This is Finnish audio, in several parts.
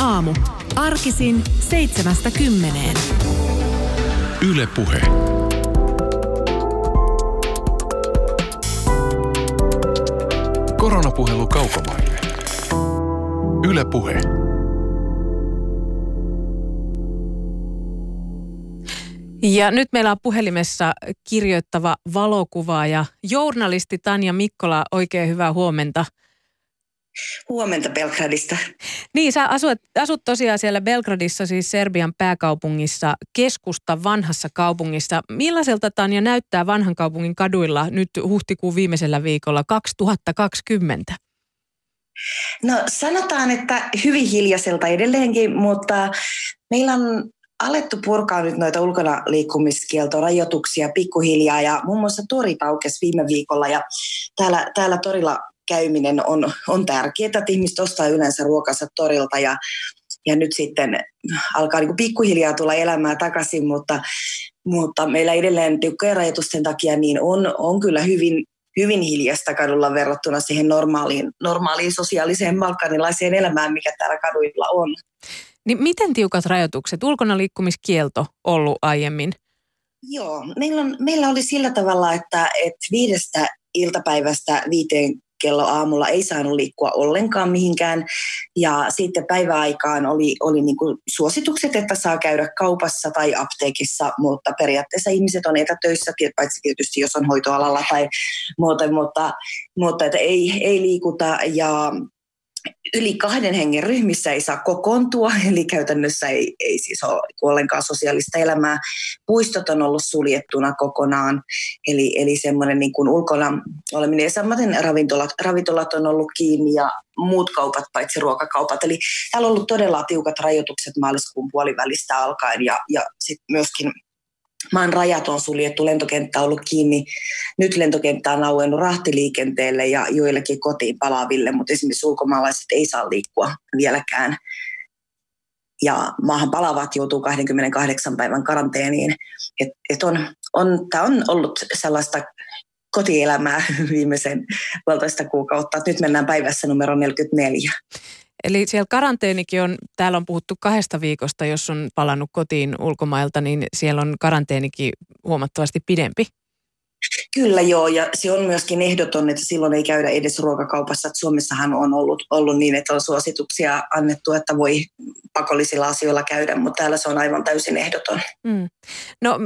aamu. Arkisin seitsemästä kymmeneen. Yle Puhe. Koronapuhelu kaukomaille. Yle Puhe. Ja nyt meillä on puhelimessa kirjoittava valokuvaaja, journalisti Tanja Mikkola. Oikein hyvää huomenta. Huomenta Belgradista. Niin, sä asut, asut tosiaan siellä Belgradissa, siis Serbian pääkaupungissa, keskusta vanhassa kaupungissa. Millaiselta Tanja näyttää vanhan kaupungin kaduilla nyt huhtikuun viimeisellä viikolla 2020? No sanotaan, että hyvin hiljaiselta edelleenkin, mutta meillä on alettu purkaa nyt noita ulkona liikkumiskieltorajoituksia pikkuhiljaa ja muun muassa tori paukesi viime viikolla ja täällä, täällä torilla käyminen on, on tärkeää, että ihmiset ostaa yleensä ruokansa torilta ja, ja nyt sitten alkaa niin pikkuhiljaa tulla elämää takaisin, mutta, mutta meillä edelleen tiukkojen rajoitusten takia niin on, on kyllä hyvin, hyvin hiljasta kadulla verrattuna siihen normaaliin, normaaliin sosiaaliseen balkanilaiseen elämään, mikä täällä kaduilla on. Niin miten tiukat rajoitukset? Ulkona liikkumiskielto ollut aiemmin? Joo, meillä, on, meillä oli sillä tavalla, että, että viidestä iltapäivästä viiteen kello aamulla ei saanut liikkua ollenkaan mihinkään. Ja sitten päiväaikaan oli, oli niin kuin suositukset, että saa käydä kaupassa tai apteekissa, mutta periaatteessa ihmiset on etätöissä, paitsi tietysti jos on hoitoalalla tai muuten, mutta, mutta että ei, ei liikuta. Ja yli kahden hengen ryhmissä ei saa kokoontua, eli käytännössä ei, ei siis ole ollenkaan sosiaalista elämää. Puistot on ollut suljettuna kokonaan, eli, eli semmoinen niin kuin ulkona oleminen. Ja samaten ravintolat, ravintolat on ollut kiinni ja muut kaupat, paitsi ruokakaupat. Eli täällä on ollut todella tiukat rajoitukset maaliskuun puolivälistä alkaen ja, ja sitten myöskin maan rajat on suljettu, lentokenttä on ollut kiinni. Nyt lentokenttä on auennut rahtiliikenteelle ja joillekin kotiin palaaville, mutta esimerkiksi ulkomaalaiset ei saa liikkua vieläkään. Ja maahan palaavat joutuu 28 päivän karanteeniin. Et, et on, on, Tämä on ollut sellaista kotielämää viimeisen puolitoista kuukautta. Nyt mennään päivässä numero 44. Eli siellä karanteenikin on, täällä on puhuttu kahdesta viikosta, jos on palannut kotiin ulkomailta, niin siellä on karanteenikin huomattavasti pidempi. Kyllä joo, ja se on myöskin ehdoton, että silloin ei käydä edes ruokakaupassa. Että Suomessahan on ollut, ollut niin, että on suosituksia annettu, että voi pakollisilla asioilla käydä, mutta täällä se on aivan täysin ehdoton. Mm. No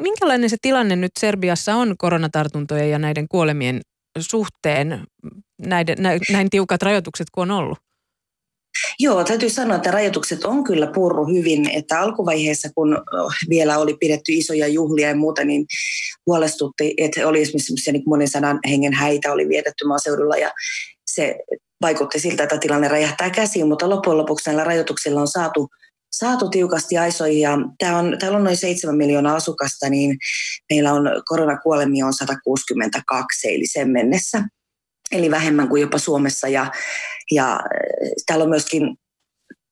minkälainen se tilanne nyt Serbiassa on koronatartuntojen ja näiden kuolemien suhteen, näiden, näin tiukat rajoitukset kuin on ollut? Joo, täytyy sanoa, että rajoitukset on kyllä purru hyvin. Että alkuvaiheessa, kun vielä oli pidetty isoja juhlia ja muuta, niin huolestutti, että oli esimerkiksi niin monen sadan hengen häitä oli vietetty maaseudulla ja se vaikutti siltä, että tilanne räjähtää käsiin, mutta loppujen lopuksi näillä rajoituksilla on saatu saatu tiukasti aisoihin ja tää on, täällä on noin 7 miljoonaa asukasta, niin meillä on koronakuolemia on 162 sen mennessä eli vähemmän kuin jopa Suomessa. Ja, ja äh, täällä on myöskin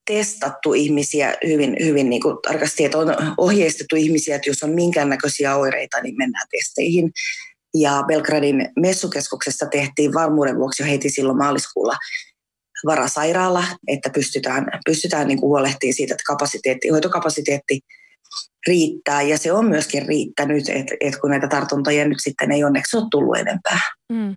testattu ihmisiä hyvin, hyvin niin kuin tarkasti, että on ohjeistettu ihmisiä, että jos on minkäännäköisiä oireita, niin mennään testeihin. Ja Belgradin messukeskuksessa tehtiin varmuuden vuoksi jo heti silloin maaliskuulla varasairaala, että pystytään, pystytään niin kuin huolehtimaan siitä, että kapasiteetti, hoitokapasiteetti riittää. Ja se on myöskin riittänyt, että, että kun näitä tartuntoja nyt sitten ei onneksi ole tullut enempää. Mm.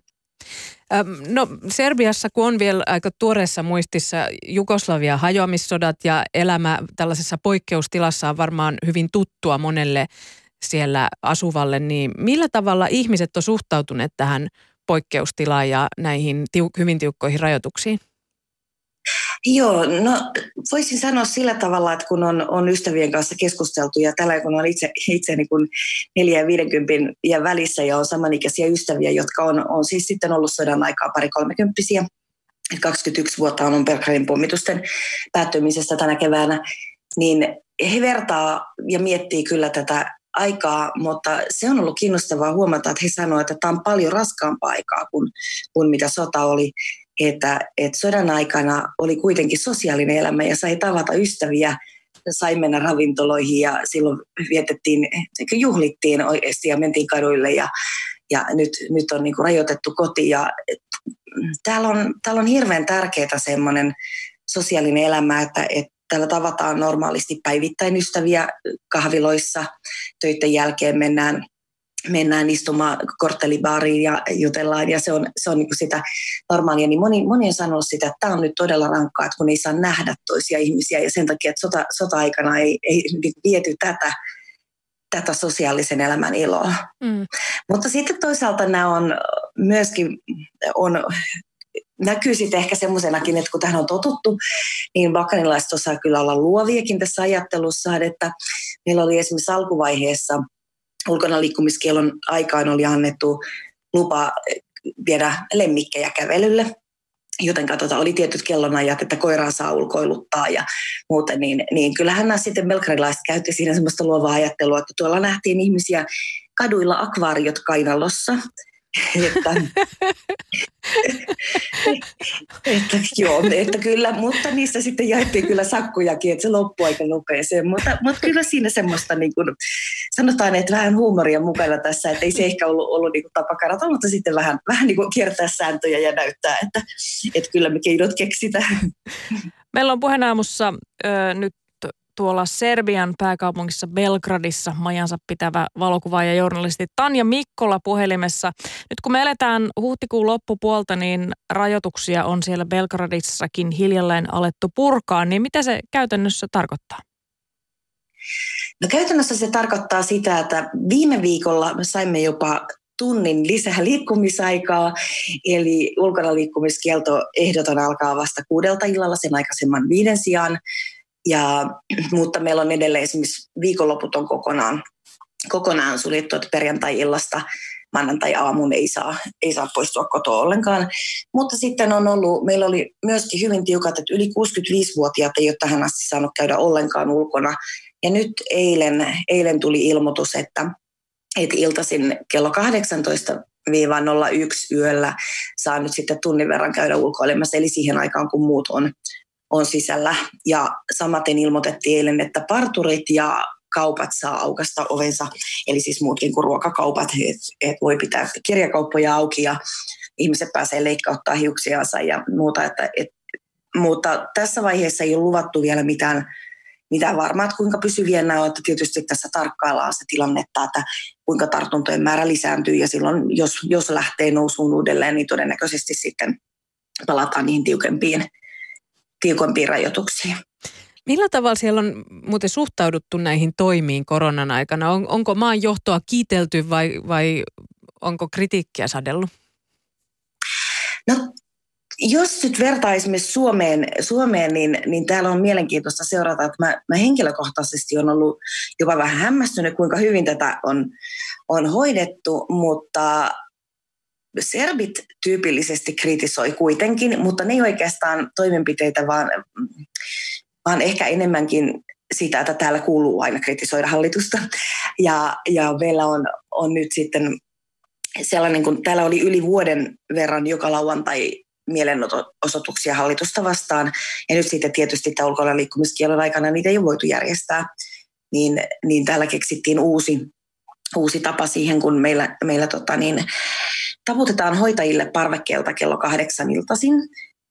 No Serbiassa, kun on vielä aika tuoreessa muistissa Jugoslavia hajoamissodat ja elämä tällaisessa poikkeustilassa on varmaan hyvin tuttua monelle siellä asuvalle, niin millä tavalla ihmiset on suhtautuneet tähän poikkeustilaan ja näihin tiu- hyvin tiukkoihin rajoituksiin? Joo, no voisin sanoa sillä tavalla, että kun on, on ystävien kanssa keskusteltu ja tällä kun on itse, itse niin kuin neljä ja viidenkympin ja välissä ja on samanikäisiä ystäviä, jotka on, on siis sitten ollut sodan aikaa pari kolmekymppisiä. 21 vuotta on Belgradin pommitusten päättymisestä tänä keväänä, niin he vertaa ja miettii kyllä tätä aikaa, mutta se on ollut kiinnostavaa huomata, että he sanoivat, että tämä on paljon raskaampaa aikaa kuin, kuin mitä sota oli että, että sodan aikana oli kuitenkin sosiaalinen elämä ja sai tavata ystäviä, sai mennä ravintoloihin ja silloin vietettiin, juhlittiin oikeasti ja mentiin kaduille ja, ja nyt, nyt on niin kuin rajoitettu koti ja täällä on, täällä on hirveän tärkeää semmoinen sosiaalinen elämä, että, että täällä tavataan normaalisti päivittäin ystäviä kahviloissa, töiden jälkeen mennään mennään istumaan korttelibaariin ja jutellaan ja se on, se on niin sitä normaalia, niin moni, moni on sanonut sitä, että tämä on nyt todella rankkaa, että kun ei saa nähdä toisia ihmisiä ja sen takia, että sota, sota-aikana ei, ei viety tätä, tätä sosiaalisen elämän iloa. Mm. Mutta sitten toisaalta nämä on myöskin on näkyy sitten ehkä semmoisenakin, että kun tähän on totuttu, niin bakkanilaiset osaa kyllä olla luoviakin tässä ajattelussa, että meillä oli esimerkiksi alkuvaiheessa – ulkona liikkumiskielon aikaan oli annettu lupa viedä lemmikkejä kävelylle, joten katsotaan, oli tietyt kellonajat, että koiraa saa ulkoiluttaa ja muuten, niin, niin kyllähän nämä sitten belgradilaiset käytti siinä semmoista luovaa ajattelua, että tuolla nähtiin ihmisiä kaduilla akvaariot kainalossa, että, että, joo, että kyllä, mutta niistä sitten jaettiin kyllä sakkujakin, että se loppui aika nopeeseen. Mutta, mutta kyllä siinä semmoista, niin kuin, sanotaan, että vähän huumoria mukana tässä, että ei se ehkä ollut, ollut niin tapa karata, mutta sitten vähän, vähän niin kuin kiertää sääntöjä ja näyttää, että, että kyllä me keinot keksitään. Meillä on puheenaamussa ö, nyt tuolla Serbian pääkaupungissa Belgradissa majansa pitävä valokuvaaja journalisti Tanja Mikkola puhelimessa. Nyt kun me eletään huhtikuun loppupuolta, niin rajoituksia on siellä Belgradissakin hiljalleen alettu purkaa, niin mitä se käytännössä tarkoittaa? No käytännössä se tarkoittaa sitä, että viime viikolla me saimme jopa tunnin lisää liikkumisaikaa, eli ulkona liikkumiskielto ehdoton alkaa vasta kuudelta illalla sen aikaisemman viiden sijaan. Ja, mutta meillä on edelleen esimerkiksi viikonloput on kokonaan, kokonaan suljettu, että perjantai-illasta maanantai-aamuun ei saa, ei saa poistua kotoa ollenkaan. Mutta sitten on ollut, meillä oli myöskin hyvin tiukat, että yli 65-vuotiaat ei ole tähän asti saanut käydä ollenkaan ulkona. Ja nyt eilen, eilen tuli ilmoitus, että, että iltaisin kello 18 01 yöllä saa nyt sitten tunnin verran käydä ulkoilemassa, eli siihen aikaan kun muut on, on sisällä. Ja samaten ilmoitettiin eilen, että parturit ja kaupat saa aukasta ovensa, eli siis muutkin kuin ruokakaupat, että et voi pitää kirjakauppoja auki ja ihmiset pääsee leikkauttaa hiuksiansa ja muuta. Että, et, mutta tässä vaiheessa ei ole luvattu vielä mitään, mitään varmaa, että kuinka pysyviä nämä on, että tietysti tässä tarkkaillaan se tilannetta, että kuinka tartuntojen määrä lisääntyy ja silloin jos, jos lähtee nousuun uudelleen, niin todennäköisesti sitten palataan niihin tiukempiin tiukompiin rajoituksiin. Millä tavalla siellä on muuten suhtauduttu näihin toimiin koronan aikana? On, onko maan johtoa kiitelty vai, vai onko kritiikkiä sadellut? No jos nyt vertaa esimerkiksi Suomeen, Suomeen niin, niin täällä on mielenkiintoista seurata, että mä, mä henkilökohtaisesti on ollut jopa vähän hämmästynyt, kuinka hyvin tätä on, on hoidettu, mutta serbit tyypillisesti kritisoi kuitenkin, mutta ne ei oikeastaan toimenpiteitä, vaan, vaan ehkä enemmänkin sitä, että täällä kuuluu aina kritisoida hallitusta. Ja, ja meillä on, on nyt sitten sellainen, kun täällä oli yli vuoden verran joka lauantai mielenosoituksia hallitusta vastaan, ja nyt sitten tietysti tämä ulkona liikkumiskielon aikana niitä ei voitu järjestää, niin, niin täällä keksittiin uusi, uusi tapa siihen, kun meillä, meillä tota niin, taputetaan hoitajille parvekkeelta kello kahdeksan iltaisin,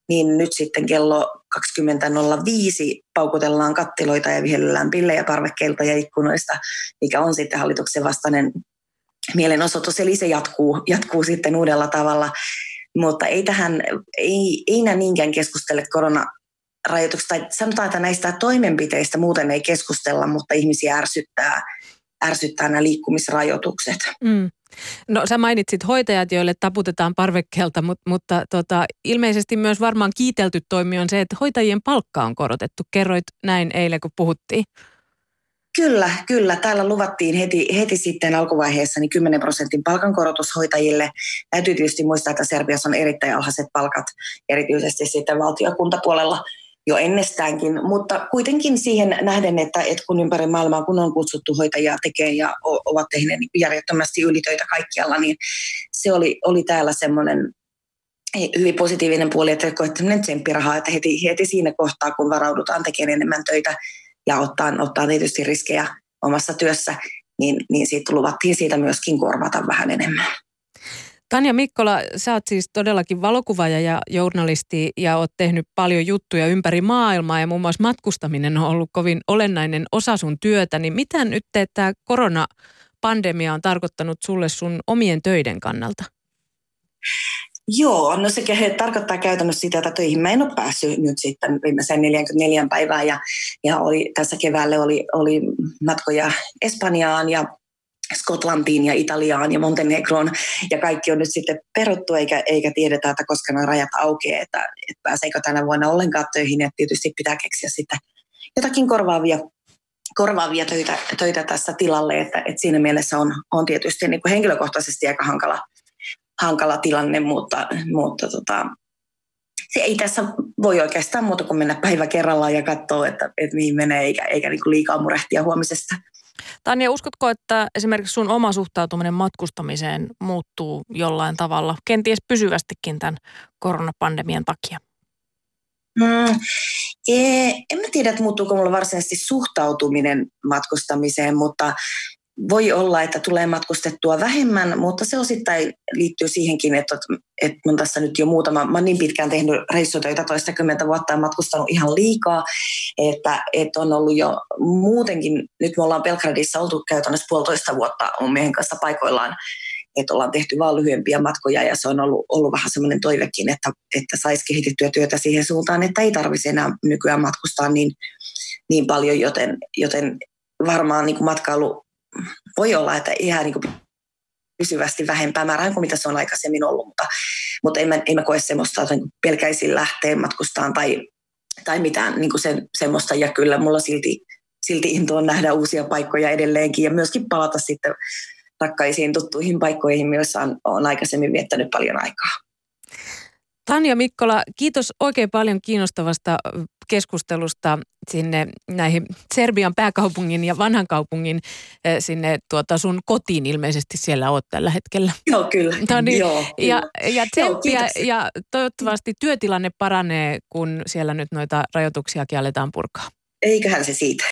niin nyt sitten kello 20.05 paukutellaan kattiloita ja vihellellään pillejä parvekkeilta ja ikkunoista, mikä on sitten hallituksen vastainen mielenosoitus. Eli se jatkuu, jatkuu sitten uudella tavalla. Mutta ei tähän, ei, ei enää niinkään keskustele korona rajoituksista, tai sanotaan, että näistä toimenpiteistä muuten ei keskustella, mutta ihmisiä ärsyttää, ärsyttää nämä liikkumisrajoitukset. Mm. No sä mainitsit hoitajat, joille taputetaan parvekkeelta, mutta, mutta tota, ilmeisesti myös varmaan kiitelty toimi on se, että hoitajien palkka on korotettu. Kerroit näin eilen, kun puhuttiin. Kyllä, kyllä. Täällä luvattiin heti, heti sitten alkuvaiheessa niin 10 prosentin palkankorotus hoitajille. Täytyy tietysti muistaa, että Serbiassa on erittäin alhaiset palkat, erityisesti sitten valtiokuntapuolella jo ennestäänkin, mutta kuitenkin siihen nähden, että, että kun ympäri maailmaa kun on kutsuttu hoitajia tekemään ja ovat tehneet niin järjettömästi ylitöitä kaikkialla, niin se oli, oli täällä semmoinen hyvin positiivinen puoli, että koettaminen tsemppirahaa, että heti, heti siinä kohtaa, kun varaudutaan tekemään enemmän töitä ja ottaa, ottaa tietysti riskejä omassa työssä, niin, niin siitä luvattiin siitä myöskin korvata vähän enemmän. Tanja Mikkola, sä oot siis todellakin valokuvaaja ja journalisti ja oot tehnyt paljon juttuja ympäri maailmaa ja muun muassa matkustaminen on ollut kovin olennainen osa sun työtä. Niin mitä nyt tämä koronapandemia on tarkoittanut sulle sun omien töiden kannalta? Joo, no se tarkoittaa käytännössä sitä, että töihin mä en ole päässyt nyt sitten viimeiseen 44 päivään. Ja, ja oli, tässä keväälle oli, oli matkoja Espanjaan ja Skotlantiin ja Italiaan ja Montenegroon. Ja kaikki on nyt sitten peruttu eikä, eikä tiedetä, että koska nämä rajat aukeaa, että, että pääseekö tänä vuonna ollenkaan töihin. Ja tietysti pitää keksiä sitten jotakin korvaavia korvaavia töitä, töitä tässä tilalle, että, että siinä mielessä on, on tietysti niin kuin henkilökohtaisesti aika hankala, hankala tilanne, mutta, mutta tota, se ei tässä voi oikeastaan muuta kuin mennä päivä kerrallaan ja katsoa, että, että mihin menee, eikä, eikä niin kuin liikaa murehtia huomisesta. Tanja, uskotko, että esimerkiksi sun oma suhtautuminen matkustamiseen muuttuu jollain tavalla, kenties pysyvästikin tämän koronapandemian takia? Mm, en mä tiedä, että muuttuuko mulla varsinaisesti suhtautuminen matkustamiseen, mutta voi olla, että tulee matkustettua vähemmän, mutta se osittain liittyy siihenkin, että, että mun tässä nyt jo muutama, mä niin pitkään tehnyt reissutöitä toistakymmentä vuotta ja matkustanut ihan liikaa, että, että on ollut jo muutenkin, nyt me ollaan Belgradissa oltu käytännössä puolitoista vuotta mun miehen kanssa paikoillaan, että ollaan tehty vaan lyhyempiä matkoja ja se on ollut, ollut vähän semmoinen toivekin, että, että saisi kehitettyä työtä siihen suuntaan, että ei tarvitsisi enää nykyään matkustaa niin, niin paljon, joten, joten varmaan niin matkailu voi olla, että ihan niin kuin pysyvästi vähempää määrää kuin mitä se on aikaisemmin ollut, mutta, mutta en, mä, en mä koe semmoista, että niin pelkäisin lähteä matkustaan tai, tai mitään niin kuin se, semmoista. Ja kyllä mulla silti, silti into on nähdä uusia paikkoja edelleenkin ja myöskin palata sitten rakkaisiin tuttuihin paikkoihin, joissa on, on aikaisemmin viettänyt paljon aikaa. Tanja Mikkola, kiitos oikein paljon kiinnostavasta keskustelusta sinne näihin Serbian pääkaupungin ja vanhan kaupungin eh, sinne tuota sun kotiin ilmeisesti siellä oot tällä hetkellä. Joo, kyllä. No niin, Joo, ja, ja tsemppiä Joo, ja toivottavasti työtilanne paranee, kun siellä nyt noita rajoituksiakin aletaan purkaa. Eiköhän se siitä.